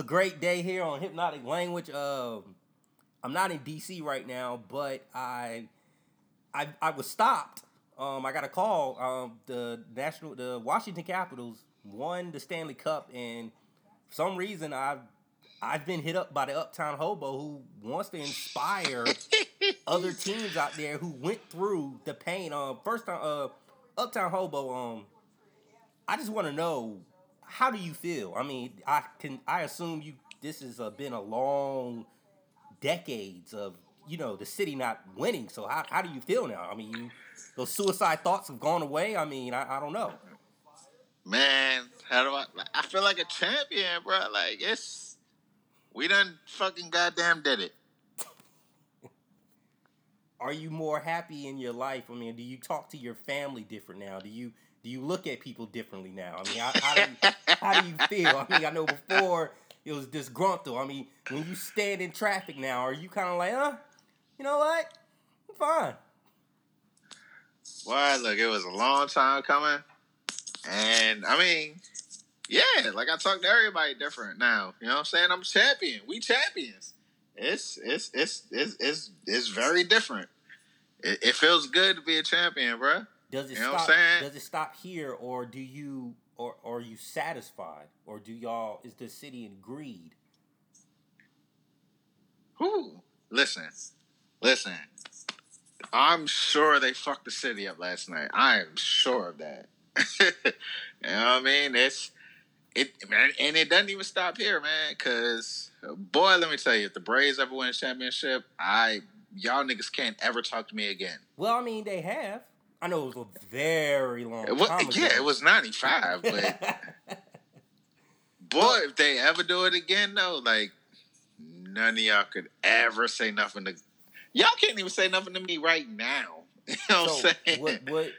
a great day here on Hypnotic Language. Um, I'm not in DC right now, but I I, I was stopped. Um, I got a call. Um, the national, the Washington Capitals won the Stanley Cup, and for some reason I've I've been hit up by the Uptown Hobo who wants to inspire other teams out there who went through the pain. Um, first time, uh, Uptown Hobo. Um, I just want to know how do you feel? I mean, I can I assume you this has uh, been a long decades of you know the city not winning. So how, how do you feel now? I mean, you, those suicide thoughts have gone away. I mean, I, I don't know. Man, how do I? I feel like a champion, bro. Like it's we done fucking goddamn did it. Are you more happy in your life? I mean, do you talk to your family different now? Do you do you look at people differently now? I mean, how, how do you, how do you feel? I mean, I know before it was disgruntled. I mean, when you stand in traffic now, are you kind of like, huh? You know what? I'm fine. Why? Look, it was a long time coming, and I mean, yeah, like I talk to everybody different now. You know what I'm saying? I'm champion. We champions. It's it's it's it's it's, it's very different. It, it feels good to be a champion, bro. Does it You know stop? what I'm saying? Does it stop here, or do you, or, or are you satisfied, or do y'all? Is the city in greed? Who? Listen, listen. I'm sure they fucked the city up last night. I am sure of that. you know what I mean? It's it, man, and it doesn't even stop here, man. Cause boy, let me tell you, if the Braves ever win a championship, I y'all niggas can't ever talk to me again. Well, I mean, they have. I know it was a very long It wa- time ago. yeah, it was '95, but boy, if they ever do it again, though, like none of y'all could ever say nothing to. Y'all can't even say nothing to me right now. You know what I'm saying? what, what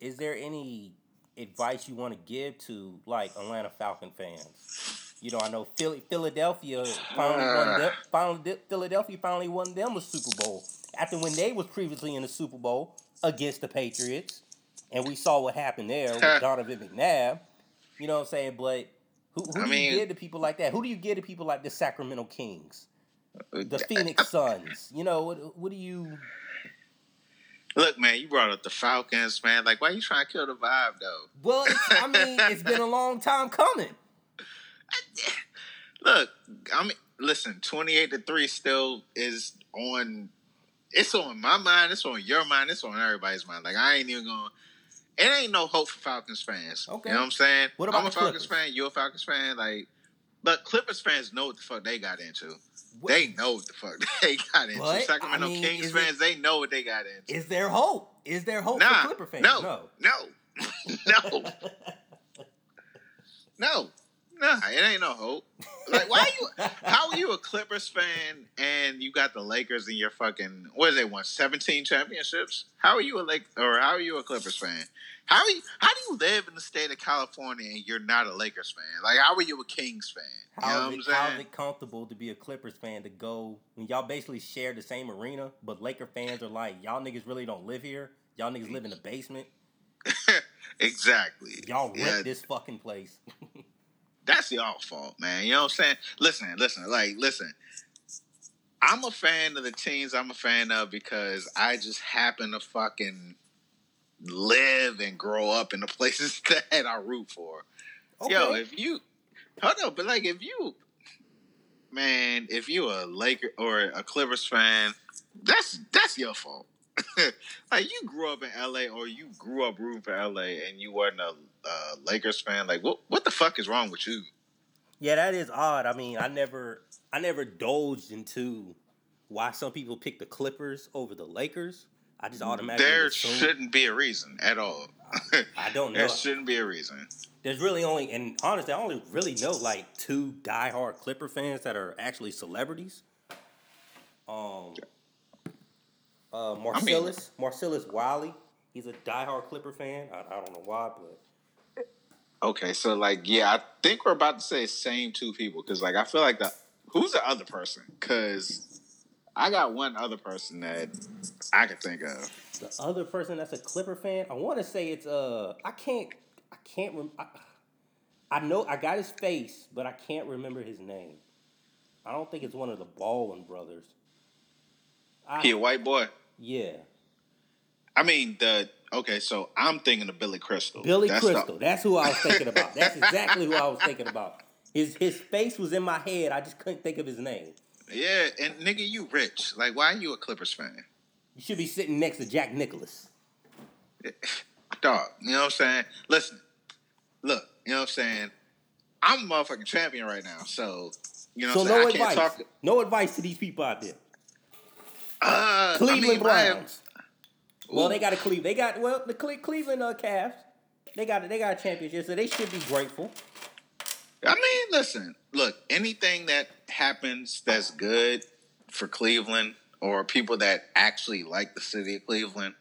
is there any advice you want to give to like Atlanta Falcon fans? You know, I know Philly, Philadelphia finally won. Uh. Them, finally, Philadelphia finally won them a Super Bowl after when they was previously in the Super Bowl against the Patriots, and we saw what happened there with Donovan McNabb. You know what I'm saying? But who, who I do mean- you give to people like that? Who do you give to people like the Sacramento Kings, uh, the Phoenix uh, Suns? You know, what, what do you? Look, man, you brought up the Falcons, man. Like, why are you trying to kill the vibe, though? Well, I mean, it's been a long time coming. Look, I mean, listen, twenty-eight to three still is on. It's on my mind. It's on your mind. It's on everybody's mind. Like, I ain't even going. to It ain't no hope for Falcons fans. Okay. You know what I'm saying? What about I'm a Falcons Clippers? fan. You're a Falcons fan. Like, but Clippers fans know what the fuck they got into. What- They know what the fuck they got into. But, Sacramento I mean, Kings is it- fans, they know what they got into. Is there hope? Is there hope Nah, for Clipper fans? no, no. no, no, no, nah. It ain't no hope. Like, why you? How are you a Clippers fan and you got the Lakers in your fucking? What is they won seventeen championships? How are you a Lake or how are you a Clippers fan? How are you, How do you live in the state of California and you're not a Lakers fan? Like, how are you a Kings fan? You How know is, what I'm it, how is it comfortable to be a Clippers fan to go when y'all basically share the same arena, but Laker fans are like, y'all niggas really don't live here. Y'all niggas live in the basement. exactly. Y'all rent Yeah, this fucking place. that's y'all fault, man. You know what I'm saying? Listen, listen, like, listen. I'm a fan of the teams I'm a fan of because I just happen to fucking live and grow up in the places that I root for. Yo, if you hold on, but like if you man, if you a Laker or a Clippers fan, that's that's your fault. like you grew up in LA or you grew up rooting for LA and you weren't a uh, Lakers fan. Like what what the fuck is wrong with you? yeah, that is odd. I mean, I never, I never dolged into why some people pick the Clippers over the Lakers. I just automatically There shouldn't be a reason at all. I don't know. there shouldn't be a reason. There's really only, and honestly, I only really know like two diehard Clipper fans that are actually celebrities. Um, uh, Marcellus, Marcellus Wiley, he's a diehard Clipper fan. I, I don't know why, but Okay, so like, yeah, I think we're about to say same two people because like I feel like the who's the other person? Because I got one other person that I could think of. the other person that's a Clipper fan, I want to say it's uh, I can't, I can't, rem- I, I know I got his face, but I can't remember his name. I don't think it's one of the Baldwin brothers. I, He a white boy. yeah, I mean the okay. So I'm thinking of Billy Crystal. Billy That's Crystal. That's who I was thinking about. That's exactly who I was thinking about. His his face was in my head. I just couldn't think of his name. yeah, and nigga, you rich. Like, why are you a Clippers fan? You should be sitting next to Jack Nicholas. Dog, you know what I'm saying? Listen, look, you know what I'm saying? I'm a motherfucking champion right now, so you know So what I'm no saying? I advice. can't talk. No advice to these people out there. Uh, Cleveland I mean, Browns. Well, they got a Cleveland. They got well the Cle- Cleveland uh, Cavs. They got they got a championship, so they should be grateful. I mean, listen, look, anything that happens that's good for Cleveland or people that actually like the city of Cleveland,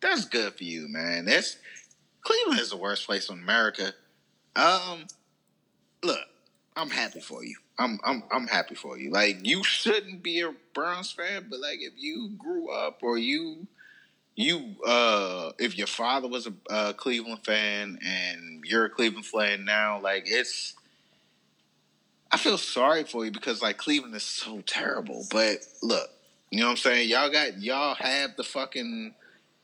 that's good for you, man. That's Cleveland is the worst place in America. Um, look, I'm happy for you. I'm I'm I'm happy for you. Like you shouldn't be a Browns fan, but like if you grew up or you you uh if your father was a uh, Cleveland fan and you're a Cleveland fan now, like it's I feel sorry for you because like Cleveland is so terrible. But look, you know what I'm saying? Y'all got y'all have the fucking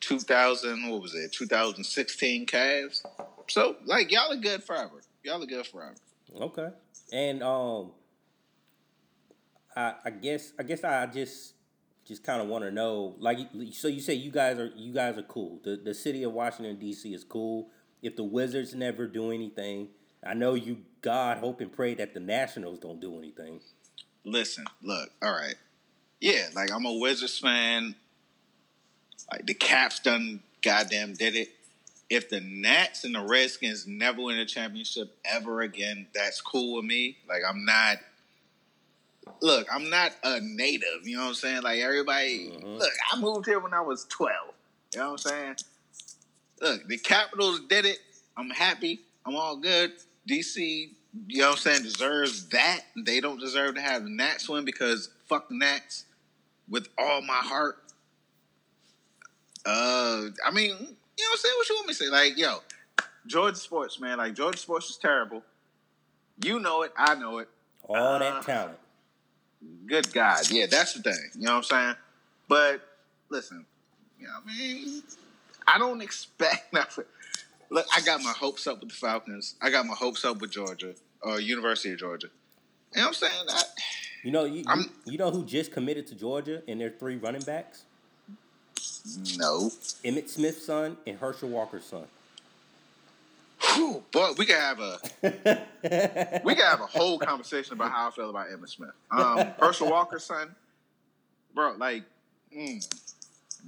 2000 what was it? 2016 Cavs. So like y'all are good forever. Y'all are good forever. Okay. And um, I I guess I guess I just just kind of want to know, like, so you say you guys are you guys are cool. The the city of Washington D.C. is cool. If the Wizards never do anything, I know you God hope and pray that the Nationals don't do anything. Listen, look, all right. Yeah, like I'm a Wizards fan. Like the Caps done goddamn did it. If the Nats and the Redskins never win a championship ever again, that's cool with me. Like I'm not look, I'm not a native, you know what I'm saying? Like everybody Mhm. look, I moved here when I was twelve. You know what I'm saying? Look, the Capitals did it. I'm happy. I'm all good. DC, you know what I'm saying, deserves that. They don't deserve to have the Nats win because fuck the Nats with all my heart. Uh, I mean, you know what I'm saying? What you want me to say? Like, yo, Georgia sports, man. Like, Georgia sports is terrible. You know it. I know it. All Uh, that talent. Good God. Yeah, that's the thing. You know what I'm saying? But listen, you know what I mean? I don't expect nothing. Look, I got my hopes up with the Falcons. I got my hopes up with Georgia, or University of Georgia. You know what I'm saying? I, You know you, you know who just committed to Georgia and their three running backs? no. Emmitt Smith's son and Herschel Walker's son. Whew, boy, we could have a we could have a whole conversation about how I feel about Emmitt Smith. Um, Herschel Walker's son, bro. Like, mm,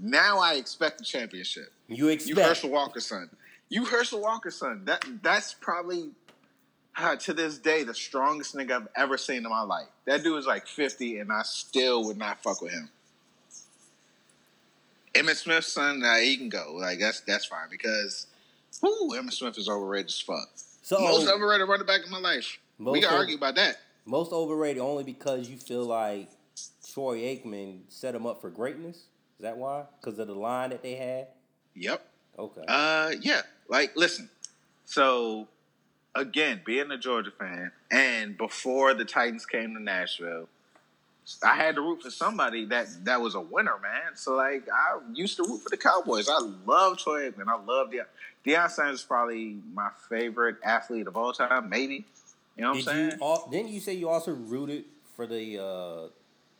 now I expect a championship. You expect You Herschel Walker's son. You Herschel Walker's son. That that's probably uh, to this day the strongest nigga I've ever seen in my life. That dude is like fifty, and I still would not fuck with him. Emmitt Smith's son, nah, he can go. Like that's that's fine because, whoo, Emmitt Smith is overrated as fuck. so Most overrated running back in my life. we can argue about that. most overrated only because you feel like Troy Aikman set him up for greatness. Is that why? Because of the line that they had. Yep. Okay. Uh, yeah. Like, listen. So, again, being a Georgia fan, and before the Titans came to Nashville, I had to root for somebody that that was a winner, man. So, like, I used to root for the Cowboys. I love Troy Aikman. I love Deion. Deion Sanders is probably my favorite athlete of all time. Maybe. You know what Did I'm you? saying? al- Didn't you say you also rooted for the uh,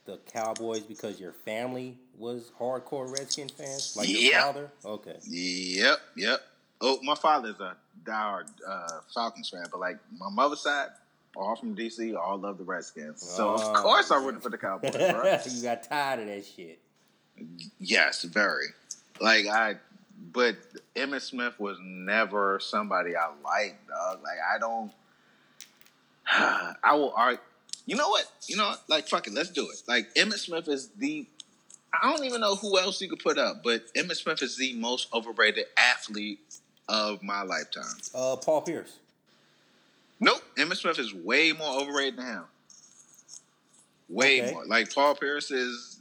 the Cowboys because your family was hardcore Redskin fans, like your father? Okay. Yep, yep. Oh, my father's a diehard uh, Falcons fan, but like my mother's side, all from DC, all love the Redskins. So Oh. of course I'm rooting for the Cowboys, bro. you got tired of that shit. yes, very. Like I, but Emmitt Smith was never somebody I liked, dog. Like I don't. I will argue. You know what? You know, what? like fuck it, let's do it. Like Emmitt Smith is the. I don't even know who else you could put up, but Emmitt Smith is the most overrated athlete of my lifetime. Uh, Paul Pierce. Nope, Emmitt Smith is way more overrated than him. Way Okay. more. Like Paul Pierce is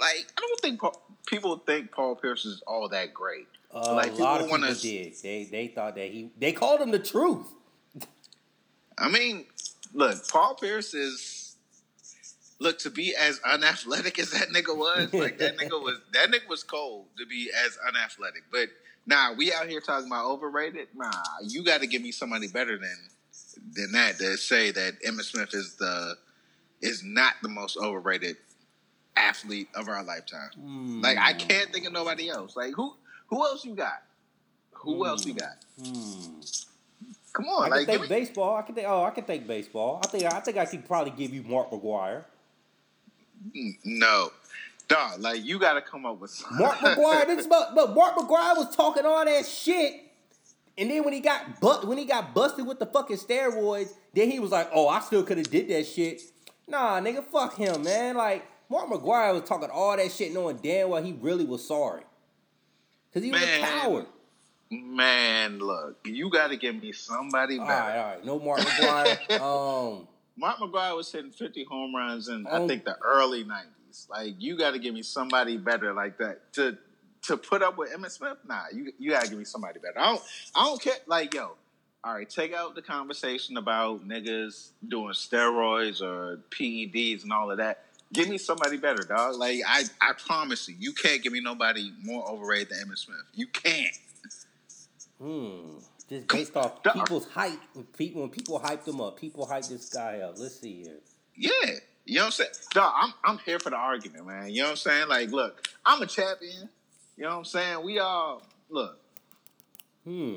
like I don't think Paul, people think Paul Pierce is all that great. Uh, Like, a lot of people people wanna- did. They they thought that he. They called him the truth. I mean, look, Paul Pierce is look to be as unathletic as that nigga was. Like that nigga was that nigga was cold to be as unathletic. But nah, we out here talking about overrated. Nah, you got to give me somebody better than than that to say that Emmitt Smith is the is not the most overrated athlete of our lifetime. Hmm. Like I can't think of nobody else. Like who who else you got? Who else you got? Hmm. Come I on, can like take give me, baseball. I can think. Oh, I can think baseball. I think. I think I could probably give you Mark McGwire. no, dog. Like you got to come up with something. Mark McGwire. This, but, but Mark McGwire was talking all that shit, and then when he got but when he got busted with the fucking steroids, then he was like, "Oh, I still could have did that shit." Nah, nigga, fuck him, man. Like Mark McGwire was talking all that shit, knowing damn well he really was sorry, cause he was Man. a coward. Man, look, you got to give me somebody All better. right, all right. No Mark McGwire. um, Mark McGwire was hitting 50 home runs in I Oh. think the early 90s. Like you got to give me somebody better like that to to put up with Emmitt Smith. Nah, you you got to give me somebody better. I don't I don't care. Like yo, all right, take out the conversation about niggas doing steroids or PEDs and all of that. Give me somebody better, dog. Like I I promise you, you can't give me nobody more overrated than Emmitt Smith. You can't. Hmm. Just based off Dog. people's hype, when people when people hyped him up, people hyped this guy up. Let's see here. Yeah. You know what I'm saying? Dog, I'm I'm here for the argument, man. You know what I'm saying? Like, look, I'm a champion. You know what I'm saying? We all look, Hmm.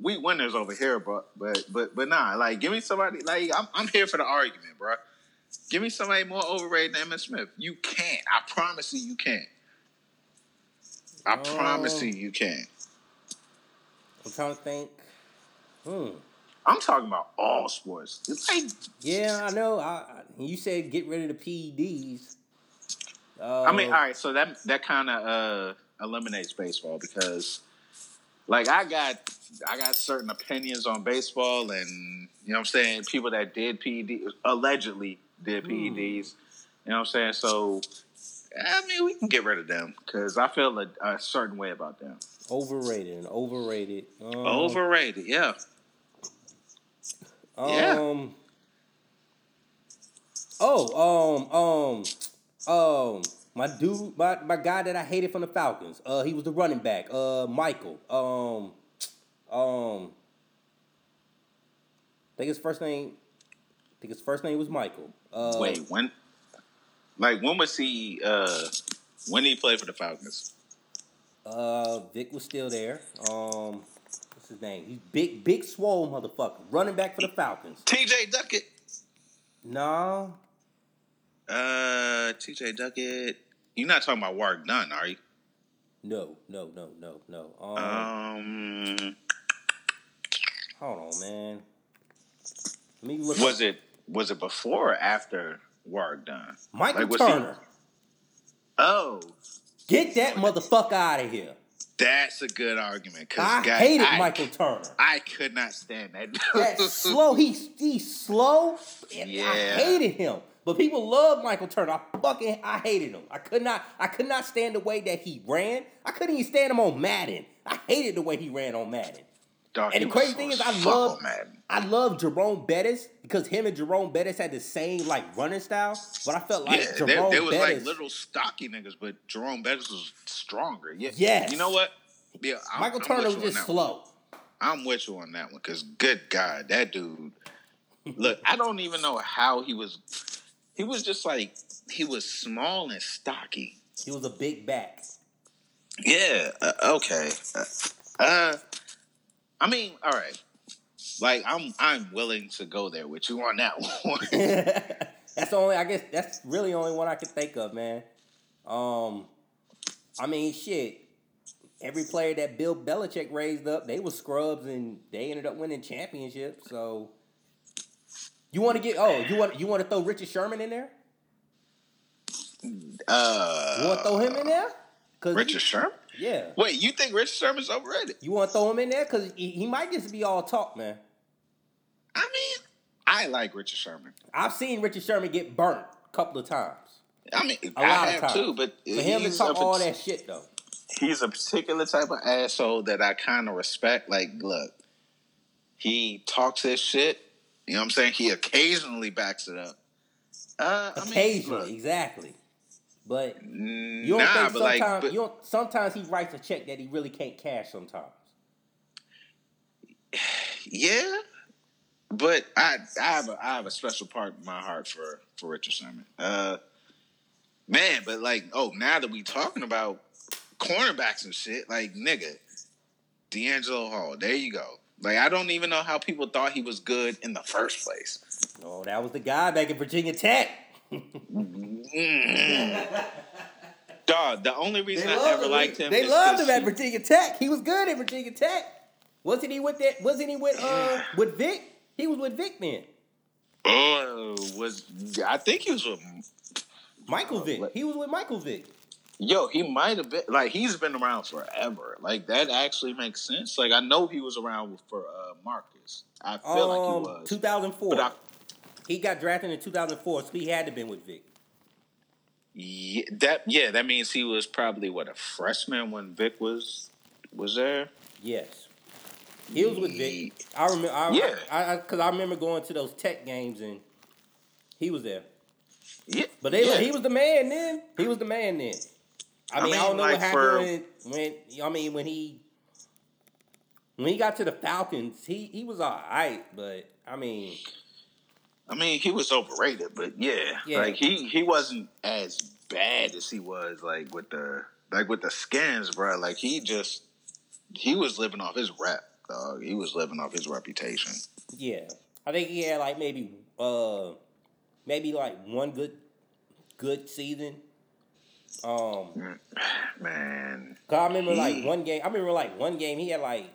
we winners over here, but but but but nah, like give me somebody like I'm I'm here for the argument, bro. Give me somebody more overrated than Emmitt Smith. You can't. I promise you you can't. I promise Oh. you you can't. I'm trying to think. Hmm. I'm talking about all sports. It's like Yeah, I know. I, I you said get rid of the PEDs. Uh, I mean, all right, so that that kind of uh, eliminates baseball because, like, I got I got certain opinions on baseball, and you know what I'm saying. People that did PED allegedly did PEDs. You know what I'm saying. So, I mean, we can get rid of them because I feel a, a certain way about them. overrated and overrated. Um, Overrated, yeah. Um, Yeah. Oh, um, um, um, my dude, my, my guy that I hated from the Falcons. Uh, he was the running back. Uh, Michael. Um, um, I think his first name. I think his first name was Michael. Uh, Wait, when? Like, when was he? Uh, when did he play for the Falcons? Uh, Vick was still there. Um, what's his name? He's big, big, swole motherfucker. Running back for the Falcons. T.J. Duckett. No, Uh, T.J. Duckett. You're not talking about Warrick Dunn, are you? no, no, no, no, no. Um, Um, hold on, man. Let me look. was it was it before or after Warrick Dunn? Michael like, was he- Turner? Oh, Get that motherfucker out of here. that's a good argument. Cause I guy- hated I- Michael Turner. I could not stand that. That slow, he's he's slow. and I Yeah. hated him. But people love Michael Turner. I fucking I hated him. I could not I could not stand the way that he ran. I couldn't even stand him on Madden. I hated the way he ran on Madden. Dog, And the crazy thing is, I love. I love Jerome Bettis because him and Jerome Bettis had the same like running style. But I felt like yeah, Jerome they, they was like little stocky niggas, but Jerome Bettis was stronger. Yeah, Yes. You know what? Yeah, I'm, Michael I'm Turner was just that one. slow. I'm with you on that one because good God, that dude. Look, I don't even know how he was. He was just like he was small and stocky. He was a big back. Yeah. Uh, okay. Uh, uh, I mean, all right. Like I'm, I'm willing to go there with you on that one. that's the only I guess that's really the only one I can think of, man. Um I mean shit. Every player that Bill Belichick raised up, they were scrubs and they ended up winning championships. So you want to get oh you want you want to throw Richard Sherman in there? Uh, You want to throw him in there? Cause Richard Sherman. yeah. Wait, you think Richard Sherman's overrated? You want to throw him in there because he, he might just be all talk, man. I mean, I like Richard Sherman. I've seen Richard Sherman get burnt a couple of times. I mean, A I lot of have times. too, but For him to he's talk all that shit though. he's a particular type of asshole that I kind of respect. Like, look, he talks his shit, You know what I'm saying? He occasionally backs it up. Uh, I mean, Occasionally, exactly. But you don't nah, think but like, sometimes but- you don't, sometimes he writes a check that he really can't cash sometimes. Yeah, but I I have a I have a special part in my heart for for Richard Sherman. Uh, man, but like, oh, now that we're talking about cornerbacks and shit, like nigga, DeAngelo Hall. There you go. Like, I don't even know how people thought he was good in the first place. Oh, that was the guy back at Virginia Tech. Mm. Dog, the only reason I ever liked him. They loved him at Virginia Tech. He was good at Virginia Tech. Wasn't he with that? Wasn't he with uh with Vick? He was with Vick then. Oh, was I think he was with Michael Vick. He was with Michael Vick. Yo, he might have been like he's been around forever. Like that actually makes sense. Like I know he was around for uh, Marcus. I feel like Um, he was. 2004. But I, he got drafted in 2004, so he had to been with Vick. yeah, that yeah, that means he was probably what a freshman when Vick was was there. Yes, he was with Vick. I remember. I, Yeah. I because I, remember going to those Tech games and he was there. Yeah, But they, yeah. he was the man then. He was the man then. I I mean, I, don't know like, what happened for- when, when I mean when he when he got to the Falcons, he he was all right, but I mean, I mean, he was overrated, but yeah, Yeah. like he he wasn't as bad as he was like with the like with the skins, bro. Like he just he was living off his rep, dog. He was living off his reputation. yeah, I think he had like maybe uh maybe like one good good season. Um, Man, cause I remember like one game. I remember like one game he had like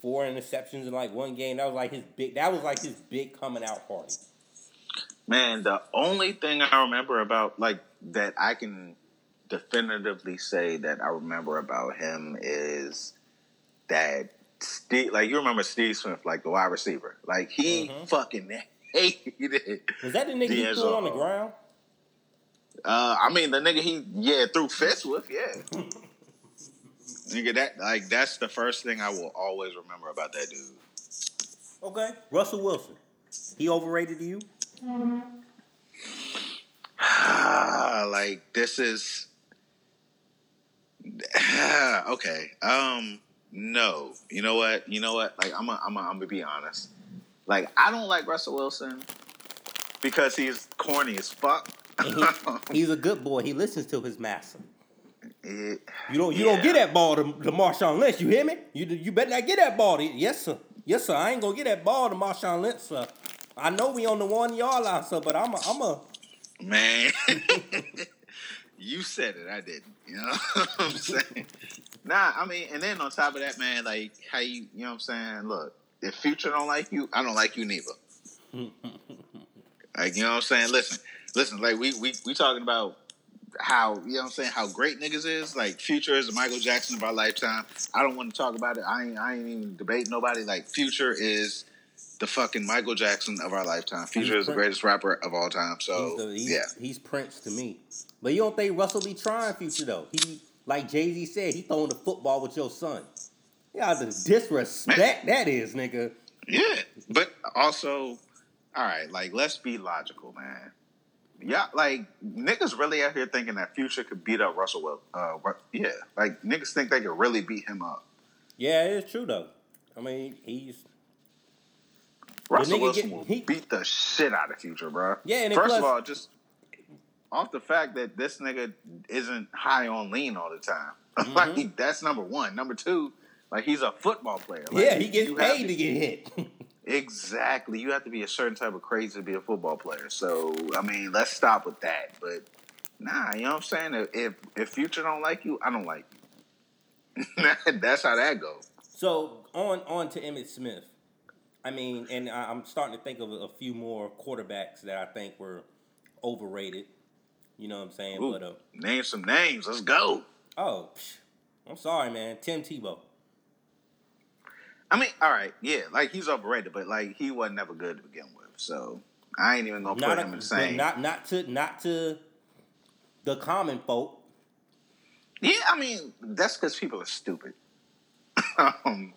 four interceptions in like one game. That was like his big. That was like his big coming out party. man, the only thing I remember about like that I can definitively say that I remember about him is that Steve, like you remember Steve Smith, like the wide receiver, like he Mhm. fucking hated it. Was that the nigga he threw on the ground? Uh, I mean, the nigga he yeah threw fists with, yeah. nigga, that like that's the first thing I will always remember about that dude. Okay. Russell Wilson. He overrated you? like this is okay. Um, no. You know what? You know what? Like I'm, a, I'm, a, I'm gonna be honest. Like I don't like Russell Wilson because he's corny as fuck. He, he's a good boy. He listens to his master. It- You don't you Yeah. don't get that ball to, to Marshawn Lynch. You hear me? You you better not get that ball. To, yes sir. Yes sir. I ain't gonna get that ball to Marshawn Lynch, sir. I know we on the one yard line, sir, but I'm a, I'm a man, you said it. I didn't. You know what I'm saying? Nah, I mean, and then on top of that, man, like how you, you know what I'm saying? Look, if Future don't like you, I don't like you neither. Like, you know what I'm saying? Listen, listen, like we we we talking about how, you know what I'm saying, how great niggas is. Like Future is the Michael Jackson of our lifetime. I don't want to talk about it. I ain't I ain't even debate nobody. Like Future is the fucking Michael Jackson of our lifetime. Future is the greatest rapper of all time. So he's, the, he's, yeah. he's Prince to me. But you don't think Russell be trying future though? He like Jay Z said, he throwing the football with your son. Yeah, the disrespect that is, nigga. Yeah, but also, all right, like let's be logical, man. Yeah, like niggas really out here thinking that Future could beat up Russell. Wil- Uh, yeah, like niggas think they could really beat him up. Yeah, it's true though. I mean, he's Russell Wilson get- will he- beat the shit out of Future, bro. Yeah, and first plus- of all, just off the fact that this nigga isn't high on lean all the time. like that's number one. Number two, like he's a football player. Like, yeah, he gets paid to get hit. Exactly. You have to be a certain type of crazy to be a football player. So, I mean, let's stop with that. But nah, you know what I'm saying? If if Future don't like you, I don't like you. That's how that goes. So on on to Emmitt Smith. I mean, and I'm starting to think of a few more quarterbacks that I think were overrated. You know what I'm saying? Ooh, But uh, name some names. Let's go. oh, I'm sorry, man. Tim Tebow. I mean, all right, yeah, like he's overrated, but like he wasn't never good to begin with. So I ain't even gonna put Not, a, him in the same. not not to not to the common folk. yeah, I mean that's because people are stupid. um,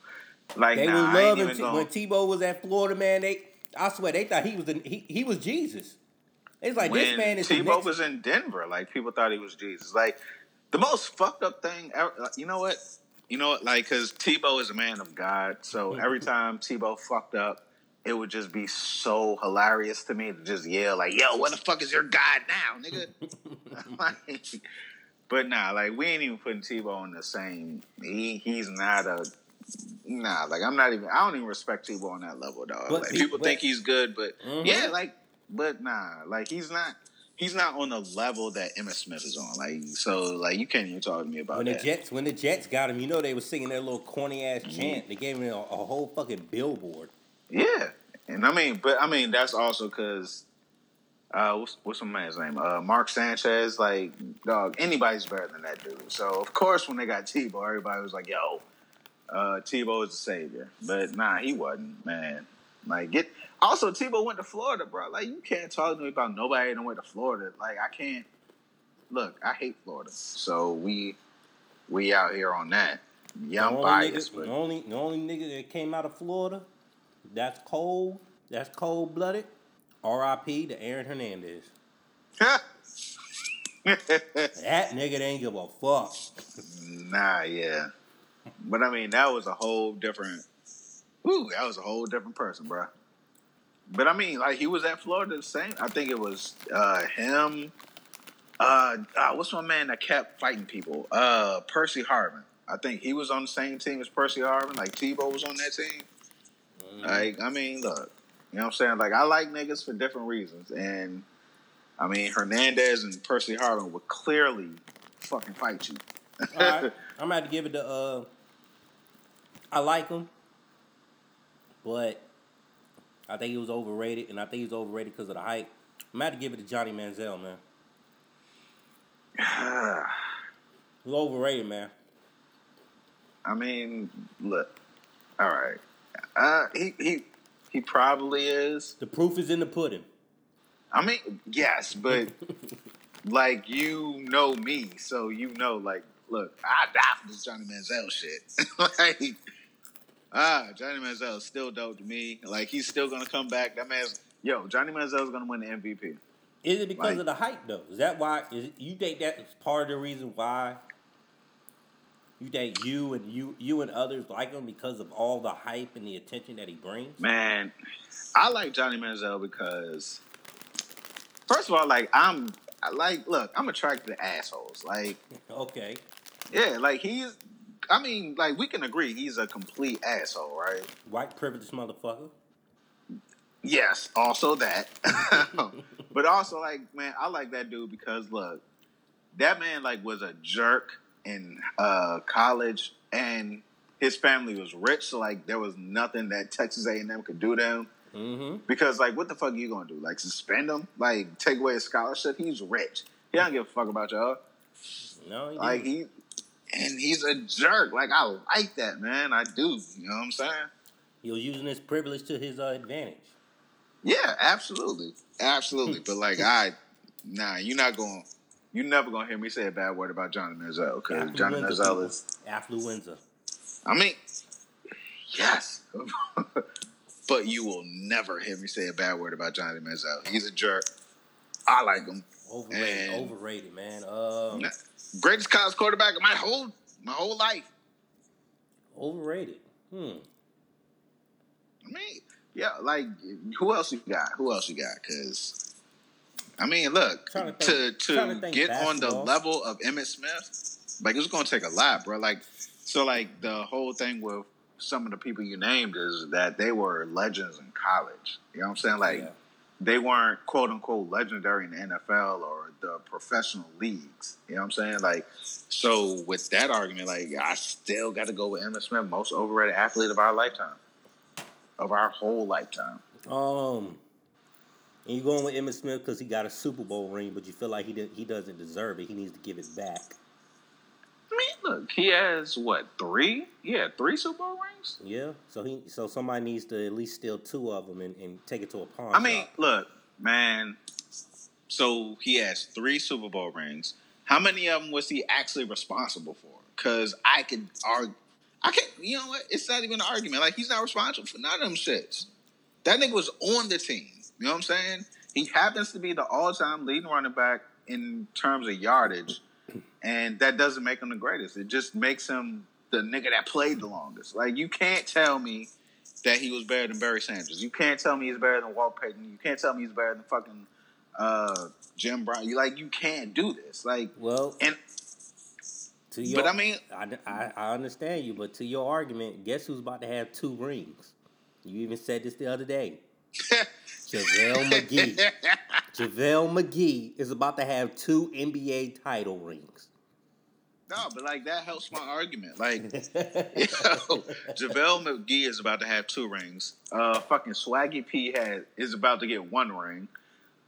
like They nah, were loving T- gonna- when Tebow was at Florida, man. They I swear they thought he was the, he he was Jesus. It's like when this man is Tebow next- was in Denver, like people thought he was Jesus. Like the most fucked up thing. Ever, you know what? You know what? Like because Tebow is a man of God, so every time Tebow fucked up, it would just be so hilarious to me to just yell like, "Yo, what the fuck is your God now, nigga?" Like, but nah, like we ain't even putting Tebow in the same. He he's not a. Nah, like I'm not even. I don't even respect Tebow on that level, dog. But like people but- think he's good, but Mhm. yeah, like, but nah, like he's not. He's not on the level that Emmitt Smith is on. Like, so, like, you can't even talk to me about that. when the that. Jets when the Jets got him, you know they were singing their little corny ass chant. They gave him a, a whole fucking billboard. Yeah, and I mean, but I mean, that's also because uh, what's what's my man's name? Uh, Mark Sanchez. Like, dog, anybody's better than that dude. So of course, when they got Tebow, everybody was like, "Yo, uh, Tebow is the savior." But nah, he wasn't, man. Like, get also Tebow went to Florida, bro. Like, you can't talk to me about nobody that went to Florida. Like, I can't. Look, I hate Florida, so we we out here on that. Yeah, I'm the only biased, nigga, but the only the only nigga that came out of Florida, that's cold. That's cold blooded. R.I.P. to Aaron Hernandez. That nigga didn't give a fuck. Nah, yeah. But I mean, that was a whole different. Ooh, that was a whole different person, bro. But I mean, like he was at Florida the same. I think it was uh, him. Uh, uh, what's my man that kept fighting people? Uh, Percy Harvin. I think he was on the same team as Percy Harvin. Like Tebow was on that team. Like, I mean, look, you know what I'm saying? Like, I like niggas for different reasons, and I mean, Hernandez and Percy Harvin would clearly fucking fight you. All right, I'm about to to give it to. Uh, I like him, but I think he was overrated, and I think he's overrated because of the hype. I'm gonna to give it to Johnny Manziel, man. He's overrated, man. I mean, look. All right. Uh, he he he probably is. The proof is in the pudding. I mean, yes, but like you know me, so you know, like, look, I die for this Johnny Manziel shit. like, ah, Johnny Manziel is still dope to me. Like, he's still gonna come back. That man's yo, Johnny Manziel is gonna win the MVP. Is it because Like- of the hype though? Is that why? Is you think that's part of the reason why? You think you and you you and others like him because of all the hype and the attention that he brings? Man, I like Johnny Manziel because, first of all, like I'm, I like, look, I'm attracted to assholes. Like, Okay, yeah, like he's. I mean, like we can agree he's a complete asshole, right? white privileged motherfucker. Yes, also that. but also like, man, I like that dude because look, that man like was a jerk in uh college and his family was rich, so like there was nothing that Texas A and M could do to him. Mm-hmm. Because like, what the fuck are you gonna do? Like suspend him? Like take away his scholarship? He's rich. He don't give a fuck about y'all. No, he Like didn't. And he's a jerk. Like I like that man. I do. You know what I'm saying? he was using his privilege to his uh, advantage. Yeah, absolutely, absolutely. but like, I, nah, you're not going. You're never gonna hear me say a bad word about Johnny Manziel because Johnny Manziel is. affluenza. I mean, yes, but you will never hear me say a bad word about Johnny Manziel. He's a jerk. I like him. Overrated, And- overrated, man. Um, Greatest college quarterback of my whole my whole life. overrated. Hmm. I mean, yeah, like who else you got? Who else you got? Because I mean, look to to think- to, to get on the level of Emmitt Smith, like it's going to take a lot, bro. Like so, like the whole thing with some of the people you named is that they were legends in college. You know what I'm saying? Like Yeah. They weren't quote unquote legendary in the NFL or the professional leagues. You know what I'm saying? Like, so with that argument, like I still got to go with Emmitt Smith, most overrated athlete of our lifetime, of our whole lifetime. Um, and you going with Emmitt Smith because he got a Super Bowl ring, but you feel like he did, he doesn't deserve it. He needs to give it back. I mean, look, he has what three? Yeah, three Super Bowl rings. Yeah. So he so somebody needs to at least steal two of them and, and take it to a pawn I mean, shop. look, man. So he has three Super Bowl rings. How many of them was he actually responsible for? Because I could argue. I can't. You know what? It's not even an argument. Like he's not responsible for none of them shits. That nigga was on the team. You know what I'm saying? He happens to be the all-time leading running back in terms of yardage, and that doesn't make him the greatest. It just makes him the nigga that played the longest. Like you can't tell me that he was better than Barry Sanders. You can't tell me he's better than Walt Payton. You can't tell me he's better than fucking uh, Jim Brown. You like you can't do this. Like well, and to your, but I mean, I, I, I understand you, but to your argument, guess who's about to have two rings? You even said this the other day. JaVale McGee. JaVale McGee is about to have two NBA title rings. No, but like that helps my argument. Like, yo, JaVale McGee is about to have two rings. Uh, fucking Swaggy P had is about to get one ring.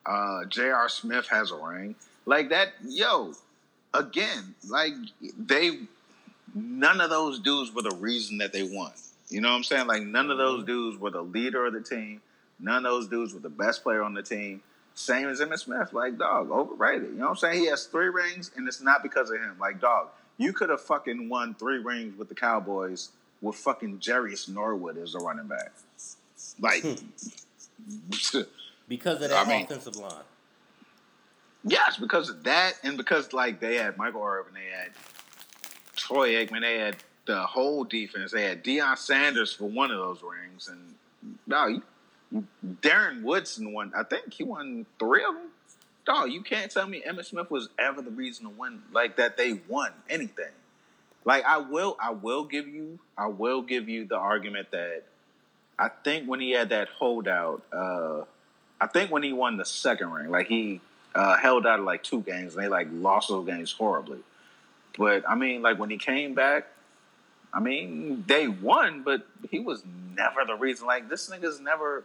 Uh, J.R. Smith has a ring. Like that, yo. Again, like they, none of those dudes were the reason that they won. You know what I'm saying? Like none of those mm-hmm. dudes were the leader of the team. None of those dudes were the best player on the team. Same as Emmitt Smith, like dog, overrated. You know what I'm saying? He has three rings, and it's not because of him. Like dog, you could have fucking won three rings with the Cowboys with fucking Jerious Norwood as a running back. Like hmm. because of that I mean, offensive line. Yes, because of that, and because like they had Michael Irvin, they had Troy Aikman, they had the whole defense. They had Deion Sanders for one of those rings, and no, you Darren Woodson won. I think he won three of them. Dog, you can't tell me Emmitt Smith was ever the reason to win, like that they won anything. Like I will, I will give you, I will give you the argument that I think when he had that holdout, uh, I think when he won the second ring, like he uh, held out like two games and they like lost those games horribly. But I mean, like when he came back, I mean, they won, but he was never the reason. Like this nigga's never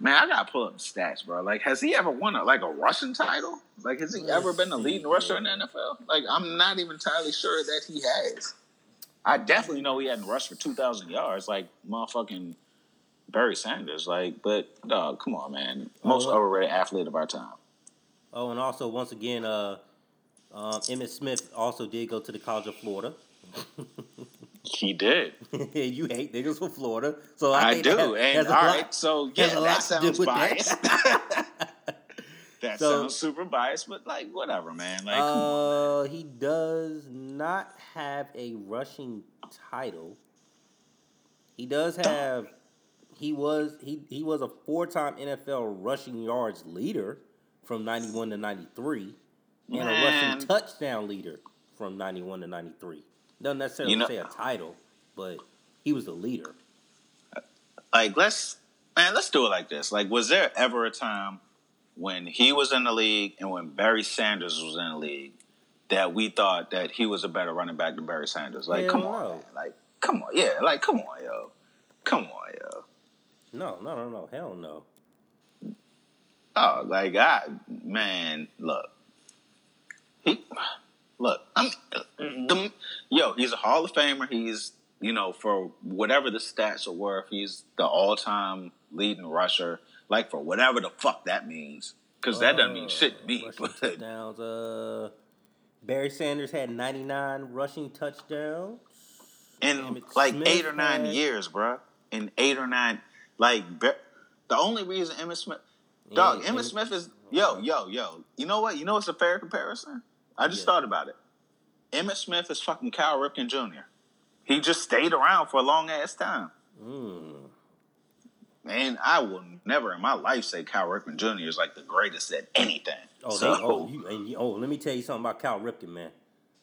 Man, I gotta pull up the stats, bro. Like, has he ever won a, like a rushing title? Like, has he Let's ever been a leading rusher in the NFL? Like, I'm not even entirely sure that he has. I definitely know he hadn't rushed for two thousand yards, like motherfucking Barry Sanders. Like, but dog, come on, man, most oh, overrated athlete of our time. Oh, and also once again, uh, um, Emmitt Smith also did go to the College of Florida. He did. you hate niggas from Florida, so I, I do. That, and all lot, right, so yeah, that sounds biased. That, that so, sounds super biased, but like whatever, man. Like, uh, he does not have a rushing title. He does have. He was he he was a four time NFL rushing yards leader from ninety one to ninety three, and a rushing touchdown leader from ninety one to ninety three. Doesn't necessarily you know, say a title, but he was the leader. Like let's man, let's do it like this. Like, was there ever a time when he was in the league and when Barry Sanders was in the league that we thought that he was a better running back than Barry Sanders? Like, Hell come on, like, come on, yeah, like, come on, yo, come on, yo. No, no, no, no, hell no. Oh, like I, man, look, he Look, I'm the, yo. He's a Hall of Famer. He's you know for whatever the stats are worth. He's the all-time leading rusher. Like for whatever the fuck that means, because that doesn't mean shit to me. But touchdowns. Uh, Barry Sanders had 99 rushing touchdowns in like Smith eight or nine had... years, bro. In eight or nine, like the only reason Emmitt Smith, dog, yeah, Emmitt Smith is yo, yo, yo. You know what? You know it's a fair comparison? I just yeah. thought about it. Emmitt Smith is fucking Cal Ripken Jr. He just stayed around for a long ass time. Mm. Man, I will never in my life say Cal Ripken Jr. is like the greatest at anything. Oh, so, they, oh, you, oh, let me tell you something about Cal Ripken, man.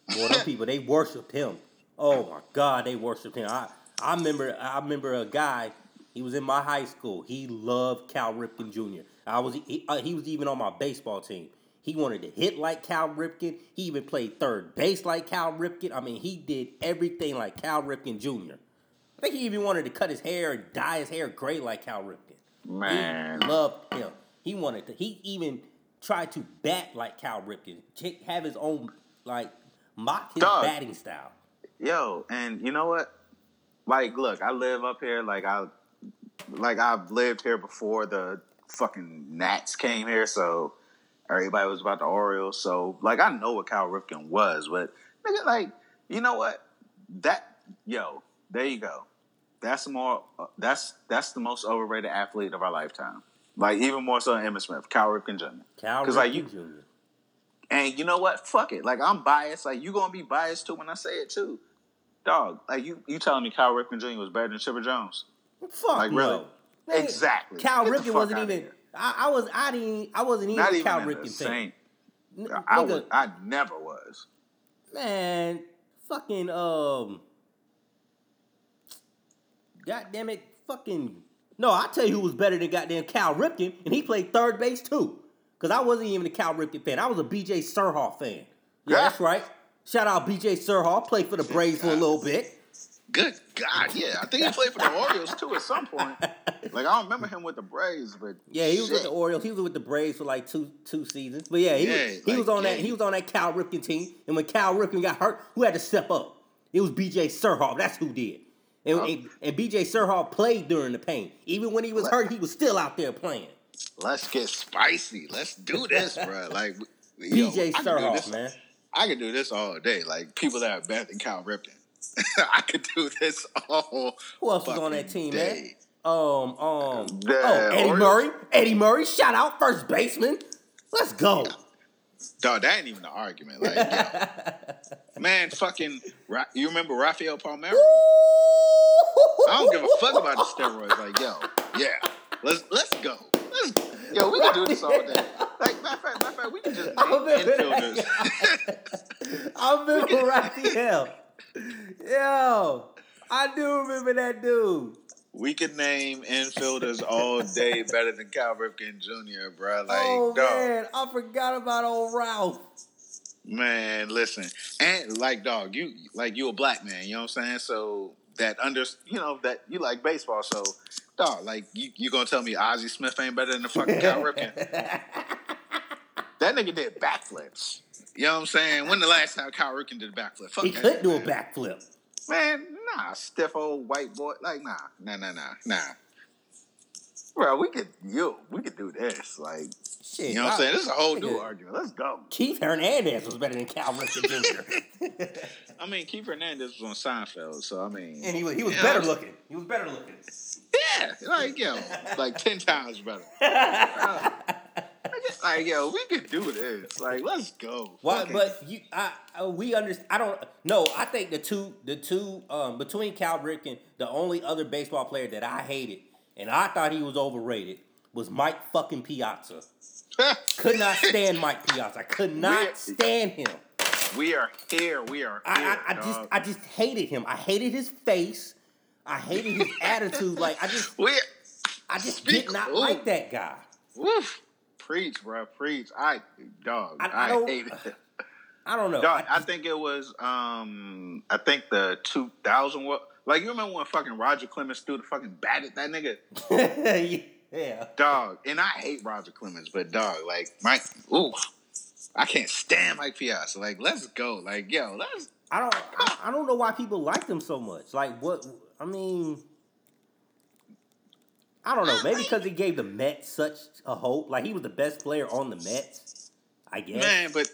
Boy, them people they worshipped him. Oh my God, they worshipped him. I I remember I remember a guy. He was in my high school. He loved Cal Ripken Jr. I was he, uh, he was even on my baseball team. He wanted to hit like Cal Ripken. He even played third base like Cal Ripken. I mean, he did everything like Cal Ripken Jr. I think he even wanted to cut his hair and dye his hair gray like Cal Ripken. Man, he loved him. He wanted to. He even tried to bat like Cal Ripken. Have his own like mock his Dog. batting style. Yo, and you know what? Like, look, I live up here. Like I, like I've lived here before the fucking Nats came here. So Everybody was about the Orioles. So, like, I know what Cal Ripken was, but nigga, like, you know what? That yo, there you go. that's more. Uh, that's that's the most overrated athlete of our lifetime. Like even more so than Emmitt Smith, Cal Ripken Jr. Cal Ripken like you, Jr. and you know what? Fuck it. Like I'm biased. Like you gonna be biased too when I say it too, dog. Like you, you telling me Cal Ripken Jr. was better than Chipper Jones? Fuck Like, no. really? Exactly. Cal Get Ripken wasn't even. here. I, I was. I didn't. I wasn't even Not a even Cal Ripken fan. N- I nigga, was. I never was. man, fucking um, goddamn it, fucking. No, I tell you who was better than goddamn Cal Ripken, and he played third base too. Cause I wasn't even a Cal Ripken fan. I was a BJ Surhoff fan. Yeah, Yeah. that's right. Shout out BJ Surhoff. Played for the Braves for a little bit. Good God, yeah. I think he played for the Orioles too at some point. Like I don't remember him with the Braves, but Yeah, he was with the. Orioles. He was with the Braves for like two two seasons. But yeah, he Yeah, was, he was like, on that he was on that Cal Ripken team. And when Cal Ripken got hurt, who had to step up? It was BJ Surhoff. That's who did. And, and, and BJ Surhoff played during the pain. Even when he was hurt, he was still out there playing. Let's get spicy. Let's do this, bro. Like yo, BJ do Surhoff, man. I could do this all day. Like people that are better than Cal Ripken. I could do this all. Who else was on that team, day. man? Um, um, The oh, Eddie Orioles? Murray. Eddie Murray, shout out first baseman. Let's go. Dog, that ain't even an argument. Like, yo, man, fucking, Ra- you remember Rafael Palmeiro? I don't give a fuck about the steroids. Like, yo, yeah, let's let's go. Let's, yo, we can do this all day. Like, matter of fact, matter of fact, we can just I name remember infielders. I'm remember Raphael. Yo, I do remember that dude. we could name infielders all day better than Cal Ripken Jr., bro. Like, oh dog, man, I forgot about old Ralph. Man, listen, and like dog, you like you a black man, you know what I'm saying? So that under, you know that you like baseball, so dog, like you you gonna tell me Ozzie Smith ain't better than the fucking Cal Ripken? That nigga did backflips. You know what I'm saying? When the last time Cal Ripken did a backflip? Fuck he could shit, do a man. backflip. Man, nah, stiff old white boy. Like, nah, nah, nah, nah, nah. Bro, we could yo, we could do this. Like, Shit, you know what I'm saying? This is a whole new argument. Let's go. Keith Hernandez was better than Cal Ripken Jr. I mean, Keith Hernandez was on Seinfeld, so I mean, and he was he was better looking. He was better looking. Yeah, like yo, like ten times better. like yo, we could do this. Like, let's go. Why, it. but you, I, uh, we understand. I don't. No, I think the two, the two, um, between Cal Ripken, the only other baseball player that I hated and I thought he was overrated was Mike fucking Piazza. Could not stand Mike Piazza. I could not stand him. we are here. We are I, here. I, I just. I just hated him. I hated his face. I hated his attitude. Like I just, we. I just Speak- did not like that guy. Woof. Preach, bro. Preach. I dog. I- I, I hate it. I don't know. Dog, I I think it was. Um, I think the two thousand. Like you remember when fucking Roger Clemens threw the fucking bat at that nigga? yeah. Dog, and I hate Roger Clemens, but dog, like Mike, ooh, I can't stand Mike Piazza. Like, let's go. Like, yo, let's. I don't. I, I don't know why people like them so much. Like what? I mean, I don't know. Maybe because he gave the Mets such a hope. Like he was the best player on the Mets. I guess. Man, but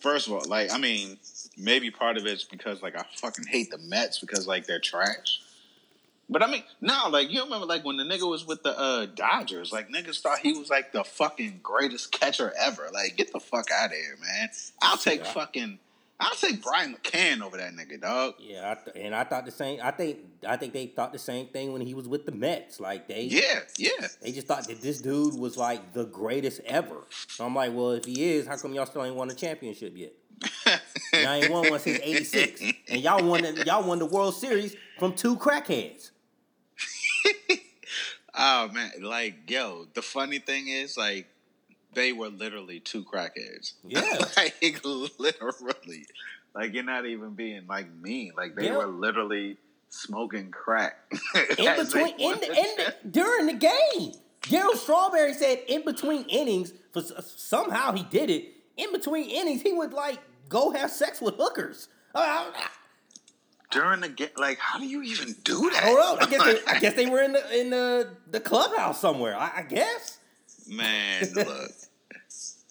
first of all, like, I mean, maybe part of it's because like I fucking hate the Mets because like they're trash. But I mean, no, like you remember like when the nigga was with the uh, Dodgers, like niggas thought he was like the fucking greatest catcher ever. Like, get the fuck out of here, man. I'll take Yeah. fucking, I'll take Brian McCann over that nigga, dog. Yeah, I th- and I thought the same. I think. I think they thought the same thing when he was with the Mets. Like they. Yeah, yeah. They just thought that this dude was like the greatest ever. So I'm like, well, if he is, how come y'all still ain't won a championship yet? Y'all ain't won one since '86, and y'all won. The, y'all won the World Series from two crackheads. Oh man, like yo, the funny thing is like they were literally two crackheads. Yeah. like literally. Like you're not even being like mean. Like they Yeah. were literally smoking crack. in between in the, in the, during the game. Gerald Strawberry said in between innings, for somehow he did it. In between innings, he would like go have sex with hookers. I, I, During the game, like how do you even do that? I don't. I guess they, I guess they were in the in the, the clubhouse somewhere. I, I guess. Man, look.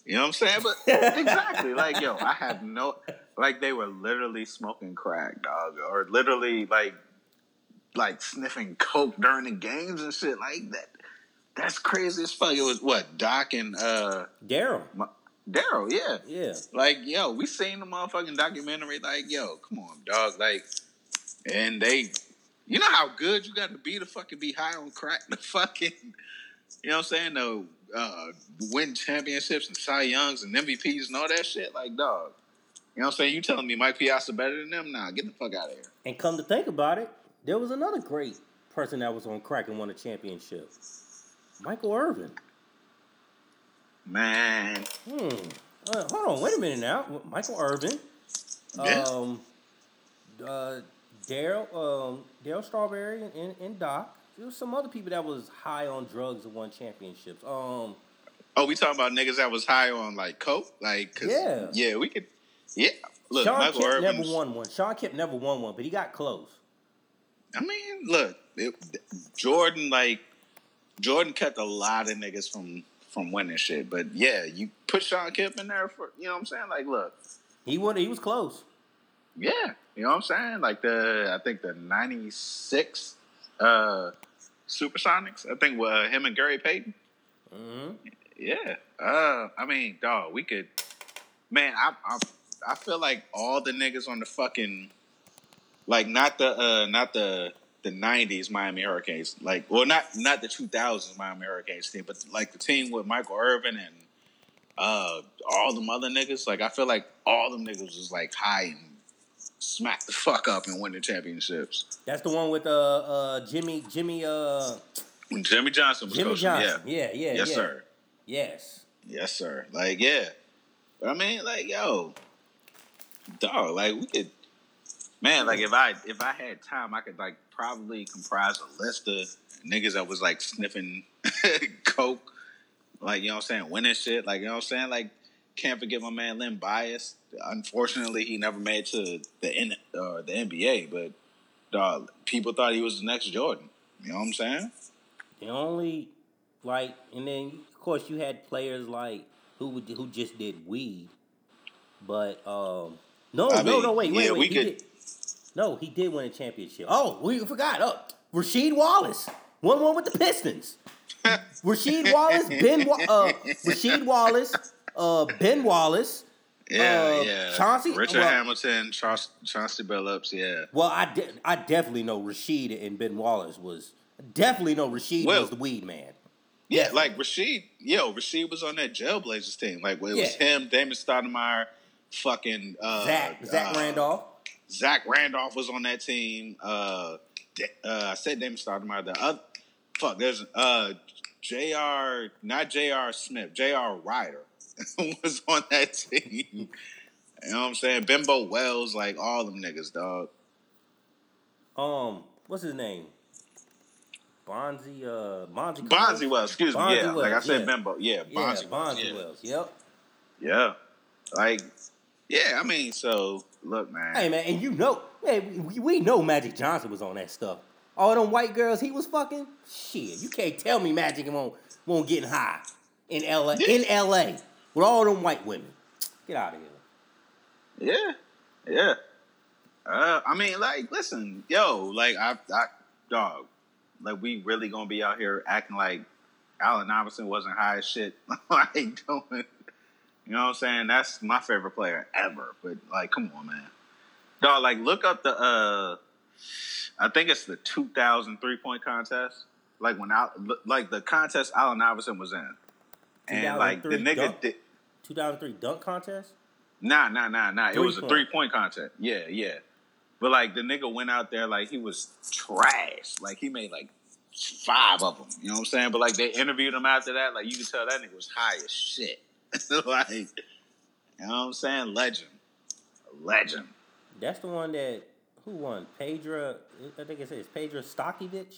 You know what I'm saying? But exactly, like yo, I have no like they were literally smoking crack, dog, or literally like like sniffing coke during the games and shit like that. That's crazy as fuck. It was what Doc and uh Daryl. Daryl, yeah, Yeah. like yo, we seen the motherfucking documentary. Like yo, come on, dog. Like, and they, you know how good you got to be to fucking be high on crack The fucking, you know what I'm saying? To uh, win championships and Cy Youngs and MVPs and all that shit. Like, dog. You know what I'm saying? You telling me Mike Piazza better than them? Nah, get the fuck out of here. And come to think about it, there was another great person that was on crack and won a championship. Michael Irvin. Man, Hmm. Uh, hold on, wait a minute now. Michael Irvin. Yeah. Um. Uh, Daryl. Um. Daryl Strawberry and, and, and Doc. There was some other people that was high on drugs and won championships. Um. oh, we talking about niggas that was high on like coke, like 'cause- Yeah. yeah, we could, yeah. Look, Sean Michael never won one. Shawn Kemp never won one, but he got close. I mean, look, it, Jordan like Jordan kept a lot of niggas from from winning shit, but yeah, you put Shawn Kemp in there for you know what I'm saying? Like, look, He won. He was close. yeah, you know what I'm saying? Like the I think the '96 uh, Supersonics. I think with uh, him and Gary Payton. hmm Yeah, uh, I mean, dog, we could. Man, I, I I feel like all the niggas on the fucking like not the uh not the the '90s Miami Hurricanes, like well not not the 2000s Miami Hurricanes team, but like the team with Michael Irvin and uh all them other niggas. Like I feel like all them niggas was like high and smack the fuck up and win the championships. That's the one with uh uh Jimmy Jimmy uh Jimmy Johnson was Jimmy coaching, Johnson. yeah, Yeah, yeah, yes yeah. sir. Yes. Yes, sir. Like, yeah. But I mean, like, yo, dog, like we could man, like if I if I had time, I could like probably comprise a list of niggas that was like sniffing coke, like you know what I'm saying, winning shit, like you know what I'm saying, like can't forget my man Len Bias. Unfortunately, he never made to the N uh, the NBA, but dog, people thought he was the next Jordan. You know what I'm saying? The only like, and then of course you had players like who would who just did weed, but um, no, I no, mean, no, wait, yeah, wait, wait. we he could- did, no, he did win a championship. Oh, we forgot. Oh, Rasheed Wallace won one with the Pistons. Rasheed Wallace, Ben, uh, Rasheed Wallace, uh, Ben Wallace. Yeah, Uh, yeah. Chauncey- Richard well- Hamilton, Chauncey, Chauncey Billups, yeah. Well, I, de- I definitely know Rasheed and Ben Wallace was definitely know Rasheed Well- was the weed man. Yeah, Definitely. like Rasheed, yo, Rasheed was on that Jailblazers team. Like, well, it was him, Damon Stoudamire, fucking uh, Zach Zach uh, Randolph. Zach Randolph was on that team. Uh, uh, I said Damon Stoudamire. The other, fuck, there's uh, J.R. Not J.R. Smith, J.R. Rider was on that team. You know what I'm saying? Bimbo Wells, like all them niggas, dog. Um, what's his name? Bonzi, uh, Bonzi. Bonzi Wells, excuse me. Bonzi Yeah, like I said, yeah. Bimbo. Yeah, Yeah, Bonzi, Bonzi, Wells. Yeah. Wells. Yep. Yeah. Like, yeah, I mean, so look, man. Hey man, and you know, hey, we, we know Magic Johnson was on that stuff. All them white girls he was fucking. Shit, you can't tell me Magic won't won't get high in L.A. in L.A. with all them white women. Get out of here. Yeah, yeah. Uh, I mean, like, listen, yo, like, I, I, dog, like, we really gonna be out here acting like Allen Iverson wasn't high as shit, like doing. You know what I'm saying? That's my favorite player ever. But like, come on, man, dog. Like, look up the. uh I think it's the 2000 three point contest. Like when I, like the contest Allen Iverson was in, and like the nigga did. 2003 dunk contest. Nah, nah, nah, nah. It was a Three-point. contest. Yeah, yeah. But like the nigga went out there like he was trash. Like he made like five of them. You know what I'm saying? But like they interviewed him after that. Like you could tell that nigga was high as shit. like, you know what I'm saying? Legend, legend. That's the one that who won? Pedro. I think it says Pedro Stokovich.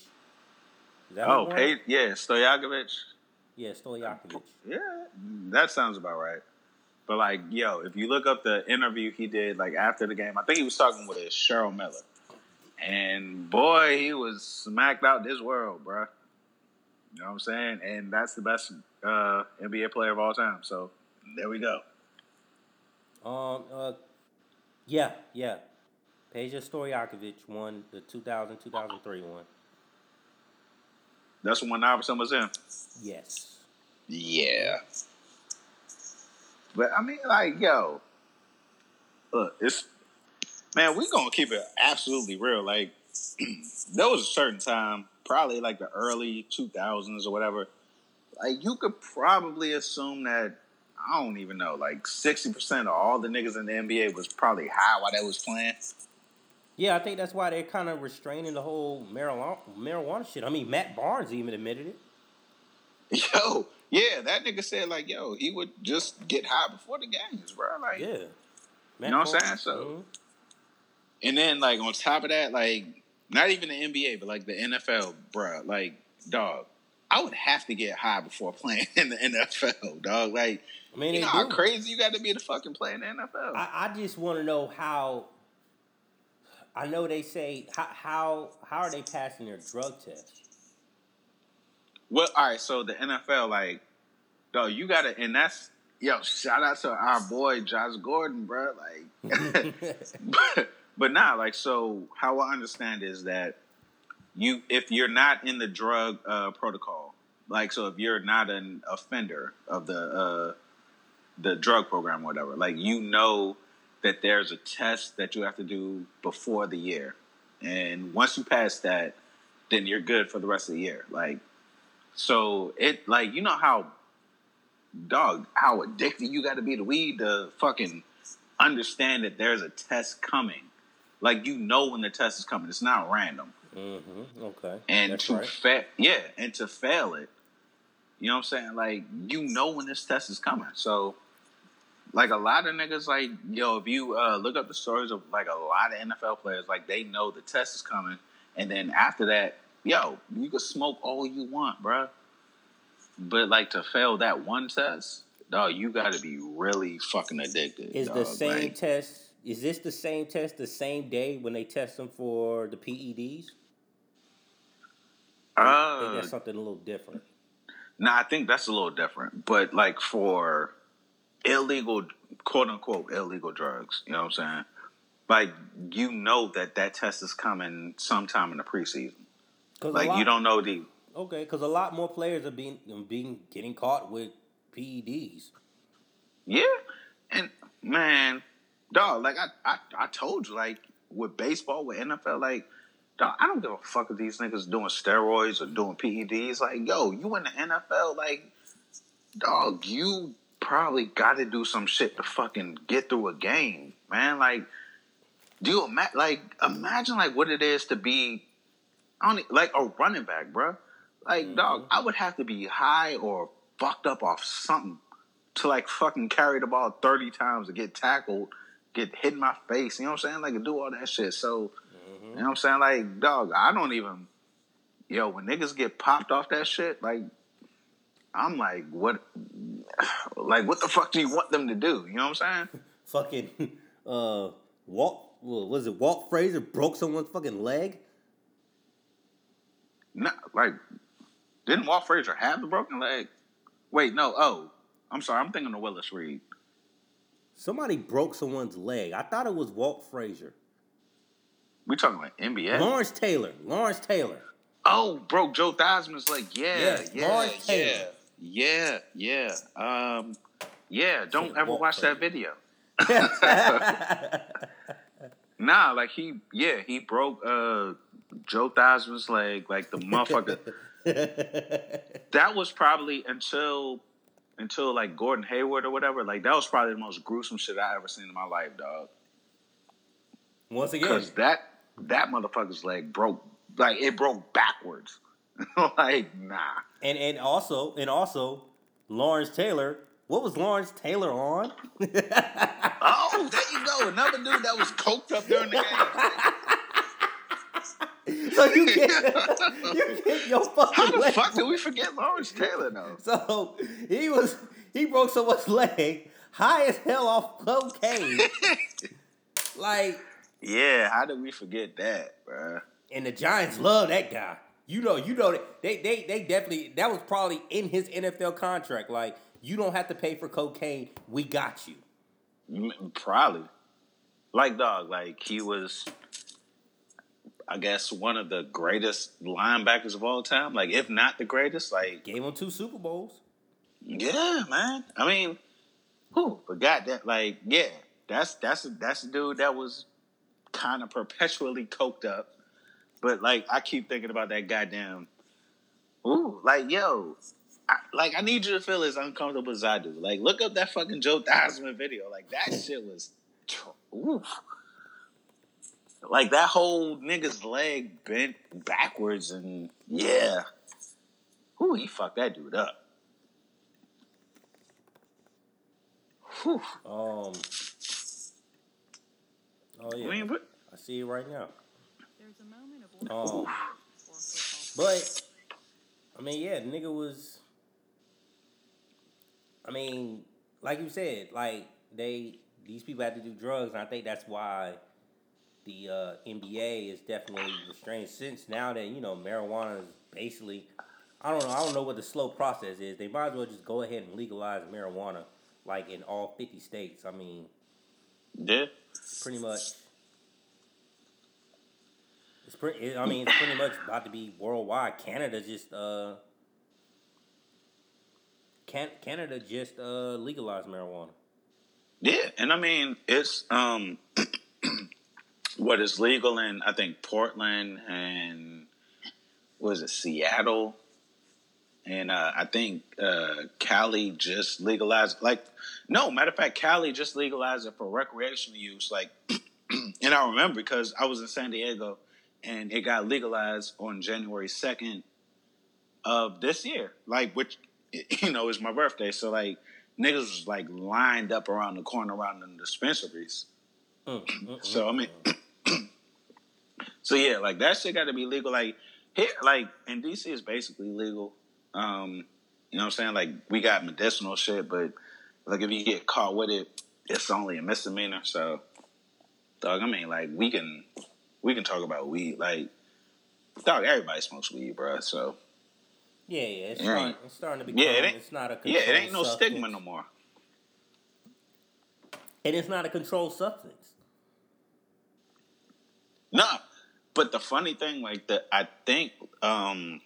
Is Oh? Pay, yeah, Stojakovic. Yeah, Stojakovic. Yeah, that sounds about right. But like, yo, if you look up the interview he did like after the game, I think he was talking with his Cheryl Miller, and boy, he was smacked out this world, bruh. You know what I'm saying? And that's the best uh, NBA player of all time. So there we go. Um. Uh. Yeah. Yeah. Peja Stojakovic won the 2000 2003 one. That's when Iverson was in. Yes. Yeah. But I mean, like, yo, look, it's man, we gonna keep it absolutely real. Like, there was a certain time, probably like the early two thousands or whatever. Like, you could probably assume that I don't even know, like sixty percent of all the niggas in the NBA was probably high while they was playing. Yeah, I think that's why they're kind of restraining the whole marijuana, marijuana shit. I mean, Matt Barnes even admitted it. Yo, yeah, that nigga said like, yo, he would just get high before the games, bro. Like, Yeah. Matt you know what I'm saying? So, Mhm. and then like on top of that, like not even the NBA, but like the NFL, bro. Like, dog, I would have to get high before playing in the NFL, dog. Like, I mean, you know how crazy you got to be to fucking play in the NFL. I, I just want to know how. I know they say how how how are they passing their drug test? Well, all right. So the NFL, like, dog, you gotta, and that's yo. Shout out to our boy Josh Gordon, bro. Like, but, but nah, like, so how I understand is that you, if you're not in the drug uh, protocol, like, so if you're not an offender of the uh, the drug program, or whatever, like, you know that there's a test that you have to do before the year, and once you pass that, then you're good for the rest of the year, like. So it like you know how dog how addicted you got to be to weed to fucking understand that there's a test coming. Like you know when the test is coming. It's not random. mm-hmm. Okay. And That's to right. fa- yeah, and to fail it, you know what I'm saying? Like you know when this test is coming. So like a lot of niggas like yo, if you uh, look up the stories of like a lot of NFL players, like they know the test is coming, and then after that, yo, you can smoke all you want, bruh. But like to fail that one test, dog, you got to be really fucking addicted. Is the same Like, test? Is this the same test the same day when they test them for the PEDs? I think uh, that's something a little different. Nah, I think that's a little different. But like for illegal, quote unquote, illegal drugs, you know what I'm saying? Like you know that that test is coming sometime in the preseason. Like lot- you don't know the Okay, because a lot more players are being being getting caught with PEDs. yeah, and man, dog. Like I, I, I told you, like with baseball, with NFL, like. Dog, I don't give a fuck if these niggas doing steroids or doing PEDs. Like, yo, you in the NFL, like, dog, you probably got to do some shit to fucking get through a game, man. Like, do you ima- like imagine like what it is to be, e- like a running back, bruh. Like, mm-hmm. dog, I would have to be high or fucked up off something to like fucking carry the ball thirty times to get tackled, get hit in my face. You know what I'm saying? Like, to do all that shit. So, mm-hmm. you know what I'm saying? Like, dog, I don't even. Yo, when niggas get popped off that shit, like, I'm like, what? Like, what the fuck do you want them to do? You know what I'm saying? Fucking uh, Walt what was it? Walt Frazier broke someone's fucking leg. No, like, didn't Walt Frazier have the broken leg? Wait, no. Oh, I'm sorry. I'm thinking of Willis Reed. Somebody broke someone's leg. I thought it was Walt Frazier. We talking like NBA? Lawrence Taylor. Lawrence Taylor. Oh, broke Joe Theismann's leg. Yeah, Yes, yeah, Lawrence yeah, Taylor. Yeah, yeah. Um, yeah. Don't ever watch that video. Nah, like he, yeah, he broke uh Joe Theismann's leg. Like the motherfucker. that was probably until until like Gordon Hayward or whatever. Like that was probably the most gruesome shit I ever seen in my life, dog. Once again, Because that that motherfucker's leg broke like it broke backwards. like nah. and and also and also Lawrence Taylor. What was Lawrence Taylor on? Oh, there you go. Another dude that was coked up during the game. so you get you get your fucking How the leg fuck did we forget Lawrence Taylor though? So he was he broke someone's leg high as hell off cocaine. like, Yeah, how did we forget that, bruh? and the Giants love that guy. You know, you know that they they they definitely that was probably in his NFL contract. Like, you don't have to pay for cocaine. We got you. Probably. like dog, like he was, I guess, one of the greatest linebackers of all time. Like, if not the greatest, like Gave him two Super Bowls. yeah, man. I mean, who forgot that? Like, yeah, that's that's that's a dude that was kind of perpetually coked up. But like, I keep thinking about that goddamn. Ooh, like yo, I, like I need you to feel as uncomfortable as I do. Like, look up that fucking Joe Theismann video. Like that shit was, tr- oof. Like that whole nigga's leg bent backwards and yeah. Ooh, he fucked that dude up. Whew. Um. Oh yeah, I mean, I see it right now. There's a moment of Um, order for football. but I mean, yeah, nigga was. I mean, like you said, like they these people had to do drugs, and I think that's why the uh, NBA is definitely restrained. Since now that you know marijuana is basically, I don't know, I don't know what the slow process is. They might as well just go ahead and legalize marijuana, like in all fifty states. I mean, yeah. pretty much. Pretty. I mean, it's pretty much about to be worldwide. Canada just uh, can Canada just uh legalized marijuana. Yeah, and I mean it's um what is legal in I think Portland and was it Seattle and uh, I think uh, Cali just legalized like no matter of fact Cali just legalized it for recreational use like and I remember because I was in San Diego and it got legalized on January second of this year like which you know is my birthday so like niggas was like lined up around the corner around the dispensaries. Mm, mm, So I mean, so yeah, like that shit got to be legal. Like here, like in DC, is basically legal. Um, you know what I'm saying? Like we got medicinal shit, but like if you get caught with it, it's only a misdemeanor. So, dog, I mean, like we can we can talk about weed. Like, dog, everybody smokes weed, bro. So yeah, yeah, it's It starting, it's starting to become. yeah, it ain't- it's not a yeah, it ain't no substance. stigma no more. and it's not a controlled substance. Nah, but the funny thing, like that, I think, um,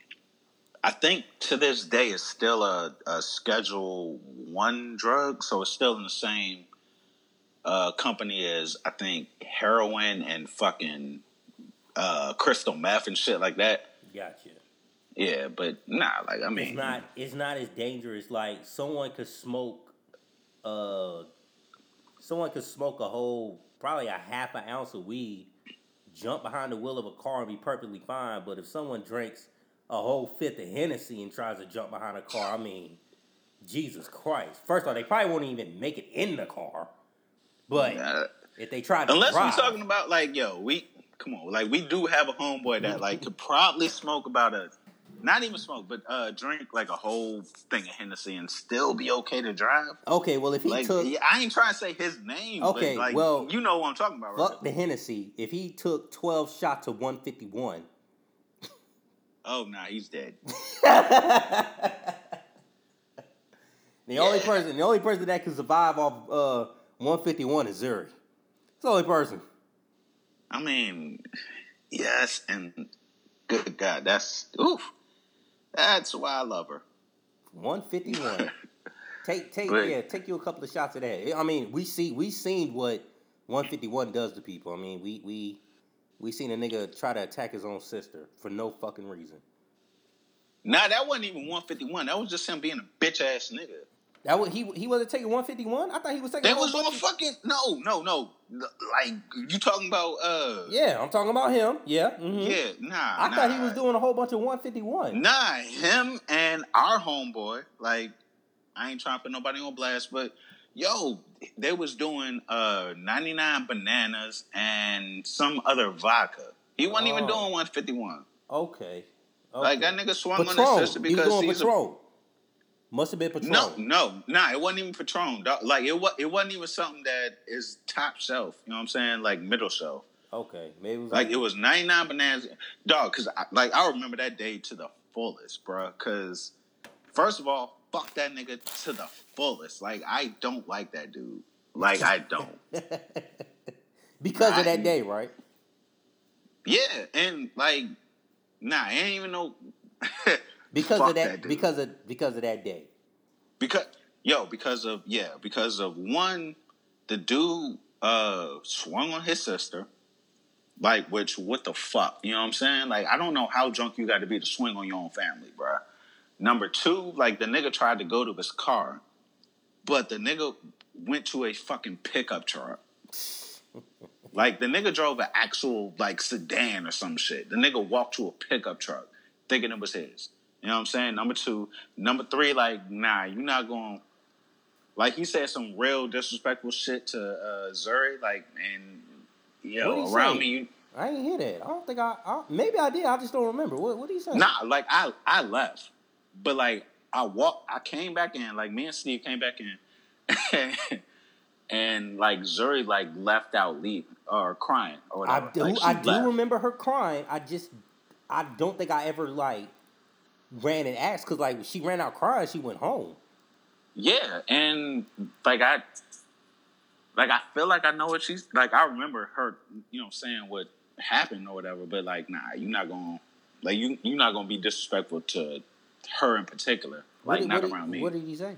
I think to this day it's still a, a Schedule One drug, so it's still in the same uh, company is I think heroin and fucking uh, crystal meth and shit like that. Gotcha. Yeah, but nah, like I mean, It's not. It's not as dangerous. Like someone could smoke. Uh, someone could smoke a whole, probably a half an ounce of weed, jump behind the wheel of a car and be perfectly fine. But if someone drinks a whole fifth of Hennessy and tries to jump behind a car, I mean, Jesus Christ! First of all, they probably won't even make it in the car. But uh, if they try to unless drive, we're talking about like, yo, we come on, like we do have a homeboy that like could probably smoke about a, not even smoke, but uh drink like a whole thing of Hennessy and still be okay to drive. okay, well if he Like, took I ain't trying to say his name. Okay, but like, well, you know what I'm talking about, right? fuck the Hennessy, if he took twelve shots of one fifty one. Oh, nah, he's dead. The only person, the only person that can survive off uh, 151 is Zuri. It's the only person. I mean, yes, and good God, that's oof. That's why I love her. 151. take take But- yeah, take you a couple of shots of that. I mean, we see we seen what 151 does to people. I mean, we we we seen a nigga try to attack his own sister for no fucking reason. Nah, that wasn't even 151. That was just him being a bitch ass nigga. That was, he he wasn't taking 151. I thought he was taking. a That was on fucking no, no, no. Like you talking about? uh Yeah, I'm talking about him. Yeah. mhm. yeah, nah. I thought he was doing a whole bunch of 151. Nah, him and our homeboy. Like I ain't trying to put nobody on blast, but yo, they was doing uh 99 bananas and some other vodka. He wasn't even Oh. doing 151. Okay. Like that nigga swung on his sister he was because doing he's a Patron. Must have been Patron. No, no, nah. It wasn't even Patron. dog. Like it was. It wasn't even something that is top shelf. You know what I'm saying? Like middle shelf. Okay, maybe it was Like it was 99 bananas, dog. Because I, like I remember that day to the fullest, bro. Because first of all, fuck that nigga to the fullest. Like I don't like that dude. Like I don't. because of that day, right? Yeah, and like, nah, I ain't even know. Because Fuck of that, dude. because of because of that day. because yo, because of yeah, because of one, the dude uh swung on his sister. Like, which what the fuck? You know what I'm saying? Like, I don't know how drunk you got to be to swing on your own family, bruh. Number two, like the nigga tried to go to his car, but the nigga went to a fucking pickup truck. like the nigga drove an actual like sedan or some shit. The nigga walked to a pickup truck thinking it was his. You know what I'm saying? Number two. Number three, like, nah, you're not going like he said some real disrespectful shit to uh Zuri, like and yo, around say? me, you I ain't hear that. I don't think I, I maybe I did. I just don't remember. What what did he say? Nah, like I I left, but like I walked, I came back in. Like me and Steve came back in, and like Zuri like left out leave or crying or whatever. I do. Like, I do remember her crying. I just I don't think I ever like ran and asked because like she ran out crying. She went home. Yeah, and like I, like I feel like I know what she's like. I remember her, you know, saying what happened or whatever. But like, nah, you're not gonna like you you're not gonna be disrespectful to her in particular. Like did- not did- around me. What did he say?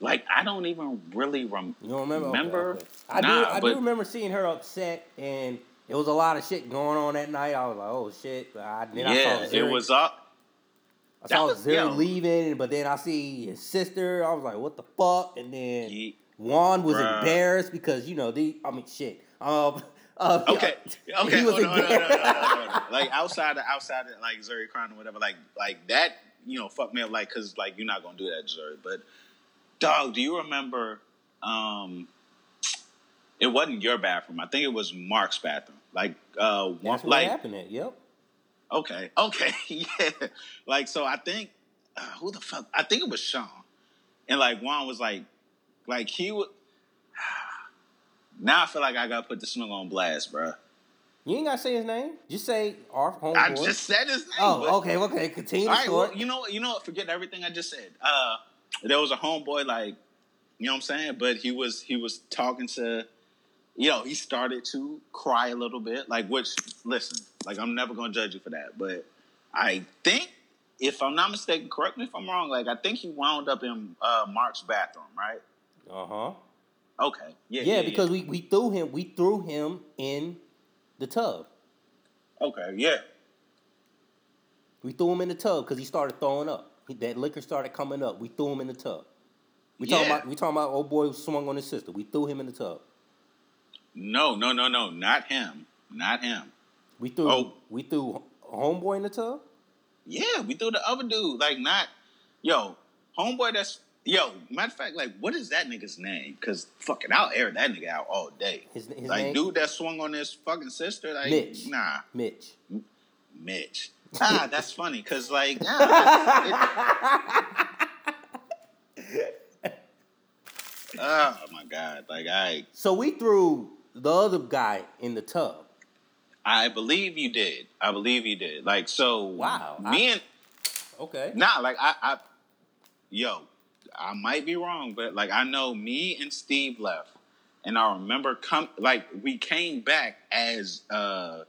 like I don't even really rem- You don't remember? Remember? okay. I do. I but- do remember seeing her upset, and it was a lot of shit going on that night. I was like, "Oh shit!" I, then I yeah, saw it was up. I saw was- Zuri leaving, but then I see his sister. I was like, "What the fuck?" And then Ye- Juan was Bruh. embarrassed because you know the. I mean, shit. Um. Uh, Okay, okay, he was hold on, hold on, hold on, hold on, embarrassed. hold on. like outside of outside of like Zuri crying or whatever, like like that, you know, fuck me up, like because like you're not gonna do that, Zuri. But dog, do you remember? um It wasn't your bathroom. I think it was Mark's bathroom. Like, uh, one, That's what like happened. Yep. Okay, okay, yeah. Like, so I think uh, who the fuck? I think it was Sean, and like Juan was like, like he would. Now I feel like I gotta put the nigga on blast, bro. You ain't gotta say his name. Just say our homeboy. I just said his name. Oh, okay, okay. Continue All right, well, you know? You know what? Forget everything I just said. Uh, there was a homeboy, like, you know what I'm saying? But he was he was talking to, you know, he started to cry a little bit. Like, which, listen, like, I'm never gonna judge you for that, but I think, if I'm not mistaken, correct me if I'm wrong. Like, I think he wound up in uh, Mark's bathroom, right? Uh huh. Okay, yeah, Yeah, because we, we threw him we threw him in the tub. okay, yeah, We threw him in the tub because he started throwing up. He, that liquor started coming up. We threw him in the tub. We talking about we talking about old boy who swung on his sister. We threw him in the tub. No, no, no, no, not him, not him. We threw Oh. we threw homeboy in the tub. Yeah, we threw the other dude. Like, not yo, homeboy. That's yo. Matter of fact, like, what is that nigga's name? Because fucking, I'll air that nigga out all day. His, his like, name dude that swung on his fucking sister. Like, Mitch. nah, Mitch. Mitch. Ah, that's funny. Cause like, ah, it- oh my god. Like, I, So we threw the other guy in the tub. I believe you did. I believe you did. Like, so Wow, Me I- and Okay. Nah, like I, I, yo, I might be wrong, but like I know me and Steve left, and I remember come like we came back as uh,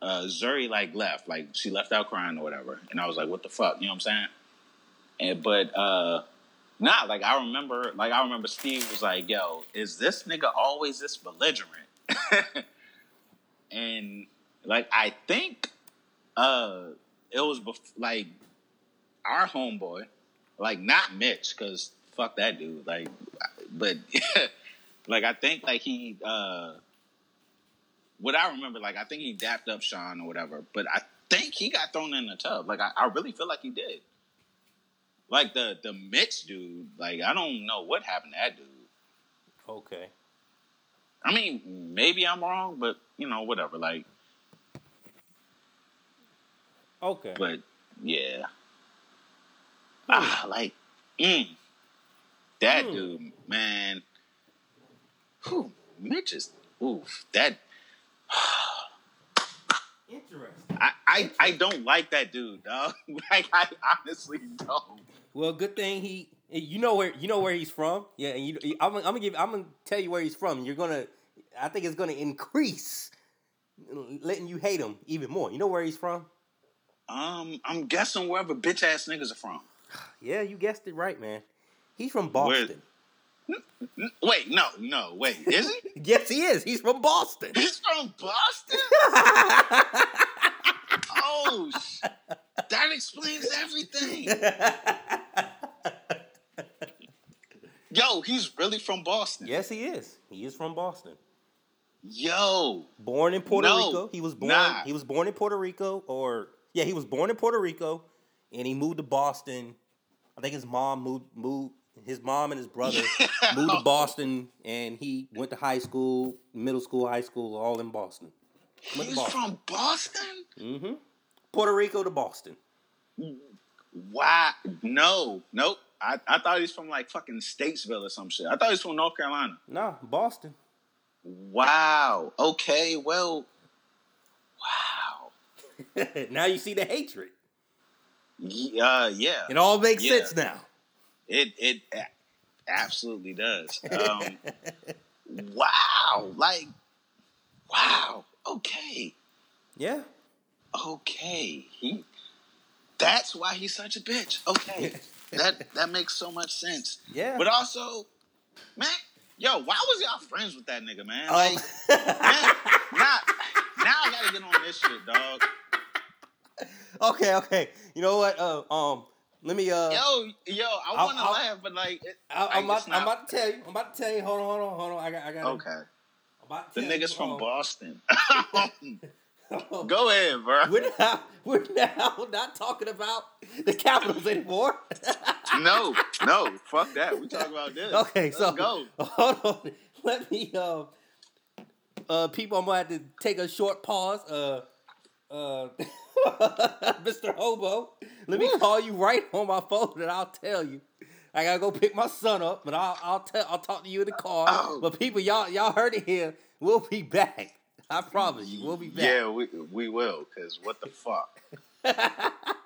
uh, Zuri like left, like she left out crying or whatever, and I was like, what the fuck, you know what I'm saying? And but uh, nah, like I remember, like I remember Steve was like, yo, is this nigga always this belligerent? and like I think uh it was bef- like our homeboy, like not Mitch, because fuck that dude. Like, but like I think like he, uh what I remember, like I think he dapped up Sean or whatever. But I think he got thrown in the tub. Like I, I really feel like he did. Like the the Mitch dude, like I don't know what happened to that dude. Okay. I mean, maybe I'm wrong, but you know, whatever. Like, Okay. but yeah. Ah, like, mm, that Hmm. dude, man. Whew, Mitch is, oof, that. Interesting. I, I, I don't like that dude, dog. like, I honestly don't. Well, good thing he. You know where you know where he's from. Yeah, and you. I'm, I'm gonna give. I'm gonna tell you where he's from. You're gonna I think it's gonna increase, letting you hate him even more. You know where he's from? Um, I'm guessing wherever bitch ass niggas are from. Yeah, you guessed it right, man. He's from Boston. N- Wait, no, no, wait, is he? Yes, he is. He's from Boston. He's from Boston. That explains everything. Yo, he's really from Boston. yes, he is. He is from Boston. Yo, Born in Puerto No, Rico. He was born. nah. He was born in Puerto Rico, or yeah, he was born in Puerto Rico, and he moved to Boston. I think his mom moved moved. His mom and his brother moved to Boston, and he went to high school, middle school, high school, all in Boston. Went he's Boston. from Boston. Mm-hmm. Puerto Rico to Boston. Wow, no, nope. I, I thought he's from like fucking Statesville or some shit. I thought he's from North Carolina. No, Boston. Wow. Okay. Well. Wow. now you see the hatred. Uh, yeah. It all makes Yeah. sense now. It it absolutely does. Um, wow, like wow. Okay, Yeah. Okay. He. That's why he's such a bitch. Okay, that that makes so much sense. Yeah. But also, man, yo, why was y'all friends with that nigga, man? Um, Like, man, now, now I gotta get on this shit, dog. okay, okay. You know what? Uh, um, let me. Uh, Yo, yo, I want to laugh, but like, it, I, I'm, about, not- I'm about to tell you. I'm about to tell you. Hold on, hold on, hold on. I got, I got. okay. The niggas you, from um, Boston. Go ahead, bro. We're now, we're now not talking about the Capitals anymore. No, no, fuck that. We talk about this. okay, Let's so go. hold on. Let me. Uh, uh, people, I'm gonna have to take a short pause. Uh, uh, Mr. Hobo, let me call you right on my phone, and I'll tell you. I gotta go pick my son up, but I'll I'll tell I'll talk to you in the car. Oh. But people, y'all y'all heard it here. We'll be back. I promise you, we'll be back. Yeah, we we will. Cause what the fuck?